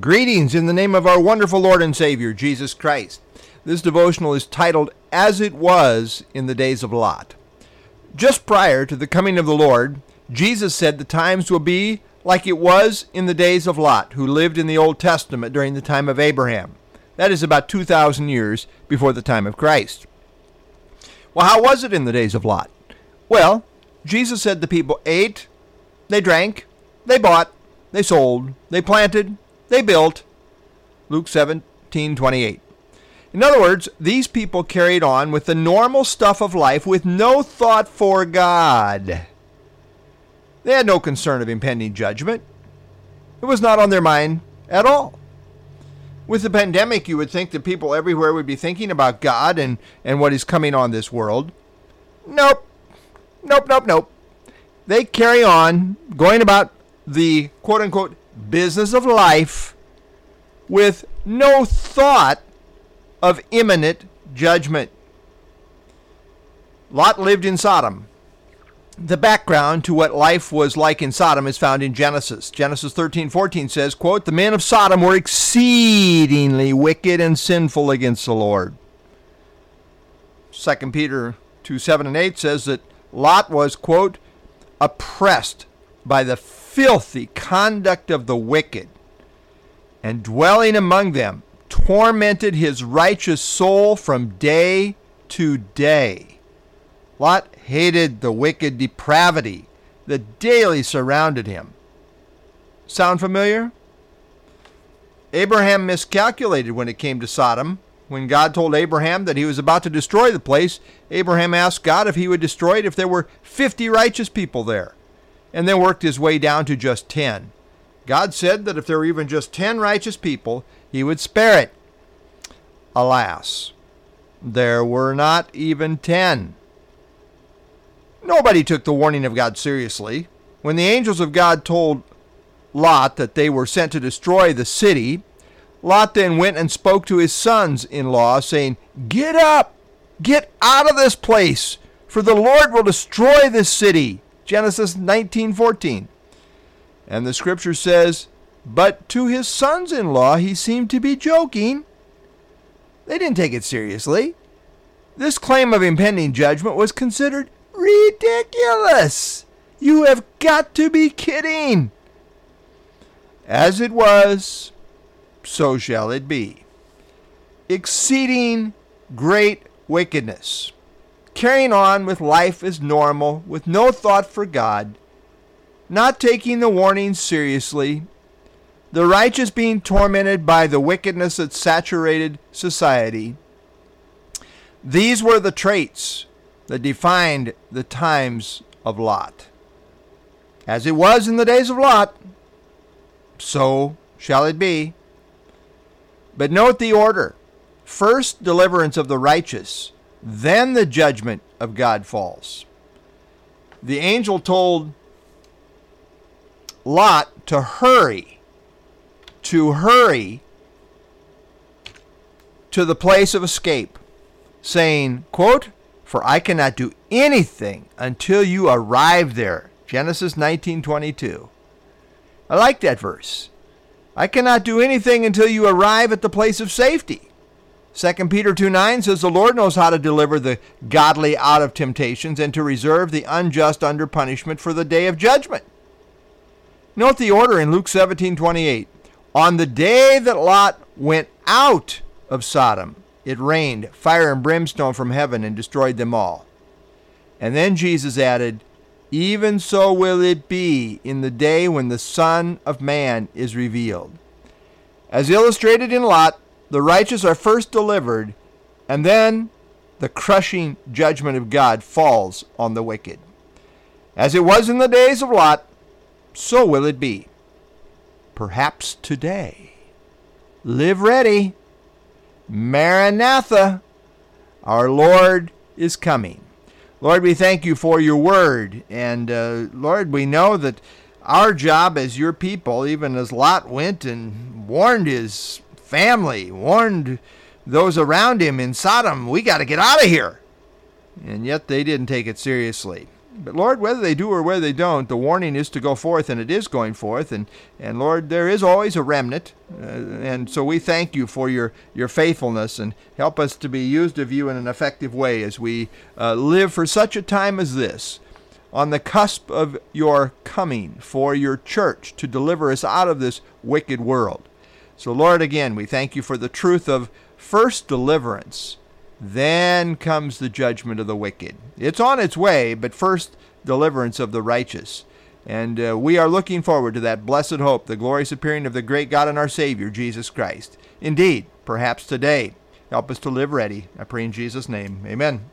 Greetings in the name of our wonderful Lord and Savior, Jesus Christ. This devotional is titled As It Was in the Days of Lot. Just prior to the coming of the Lord, Jesus said the times will be like it was in the days of Lot, who lived in the Old Testament during the time of Abraham. That is about 2,000 years before the time of Christ. Well, how was it in the days of Lot? Well, Jesus said the people ate, they drank, they bought, they sold, they planted, they built. Luke 17:28. In other words, these people carried on with the normal stuff of life with no thought for God. They had no concern of impending judgment. It was not on their mind at all. With the pandemic, you would think that people everywhere would be thinking about God and, and what is coming on this world. Nope. Nope, nope, nope. They carry on going about the quote unquote business of life with no thought of imminent judgment. Lot lived in Sodom. The background to what life was like in Sodom is found in Genesis. Genesis 13:14 says, quote, "The men of Sodom were exceedingly wicked and sinful against the Lord." 2 Peter 2, 7 and 8 says that Lot was, quote, oppressed by the filthy conduct of the wicked, and dwelling among them, tormented his righteous soul from day to day. Lot hated the wicked depravity that daily surrounded him. Sound familiar? Abraham miscalculated when it came to Sodom. When God told Abraham that he was about to destroy the place, Abraham asked God if he would destroy it if there were 50 righteous people there, and then worked his way down to just 10. God said that if there were even just 10 righteous people, he would spare it. Alas, there were not even 10. Nobody took the warning of God seriously. When the angels of God told Lot that they were sent to destroy the city, Lot then went and spoke to his sons in law, saying, Get up! Get out of this place, for the Lord will destroy this city. Genesis 19:14. And the scripture says, But to his sons in law he seemed to be joking. They didn't take it seriously. This claim of impending judgment was considered ridiculous. You have got to be kidding. As it was, so shall it be. Exceeding great wickedness. Carrying on with life as normal, with no thought for God, not taking the warnings seriously, the righteous being tormented by the wickedness that saturated society. These were the traits that defined the times of Lot. As it was in the days of Lot, so shall it be. But note the order first, deliverance of the righteous, then the judgment of God falls. The angel told Lot to hurry, to hurry to the place of escape, saying, quote, For I cannot do anything until you arrive there. Genesis 19:22. I like that verse. I cannot do anything until you arrive at the place of safety. 2 Peter 2 9 says, The Lord knows how to deliver the godly out of temptations and to reserve the unjust under punishment for the day of judgment. Note the order in Luke 17 28. On the day that Lot went out of Sodom, it rained fire and brimstone from heaven and destroyed them all. And then Jesus added, even so will it be in the day when the Son of Man is revealed. As illustrated in Lot, the righteous are first delivered, and then the crushing judgment of God falls on the wicked. As it was in the days of Lot, so will it be. Perhaps today. Live ready. Maranatha, our Lord is coming. Lord, we thank you for your word. And uh, Lord, we know that our job as your people, even as Lot went and warned his family, warned those around him in Sodom, we got to get out of here. And yet they didn't take it seriously. But Lord, whether they do or whether they don't, the warning is to go forth, and it is going forth. And, and Lord, there is always a remnant. Uh, and so we thank you for your, your faithfulness and help us to be used of you in an effective way as we uh, live for such a time as this, on the cusp of your coming for your church to deliver us out of this wicked world. So, Lord, again, we thank you for the truth of first deliverance then comes the judgment of the wicked. It's on its way, but first, deliverance of the righteous. And uh, we are looking forward to that blessed hope, the glorious appearing of the great God and our Savior, Jesus Christ. Indeed, perhaps today. Help us to live ready. I pray in Jesus' name. Amen.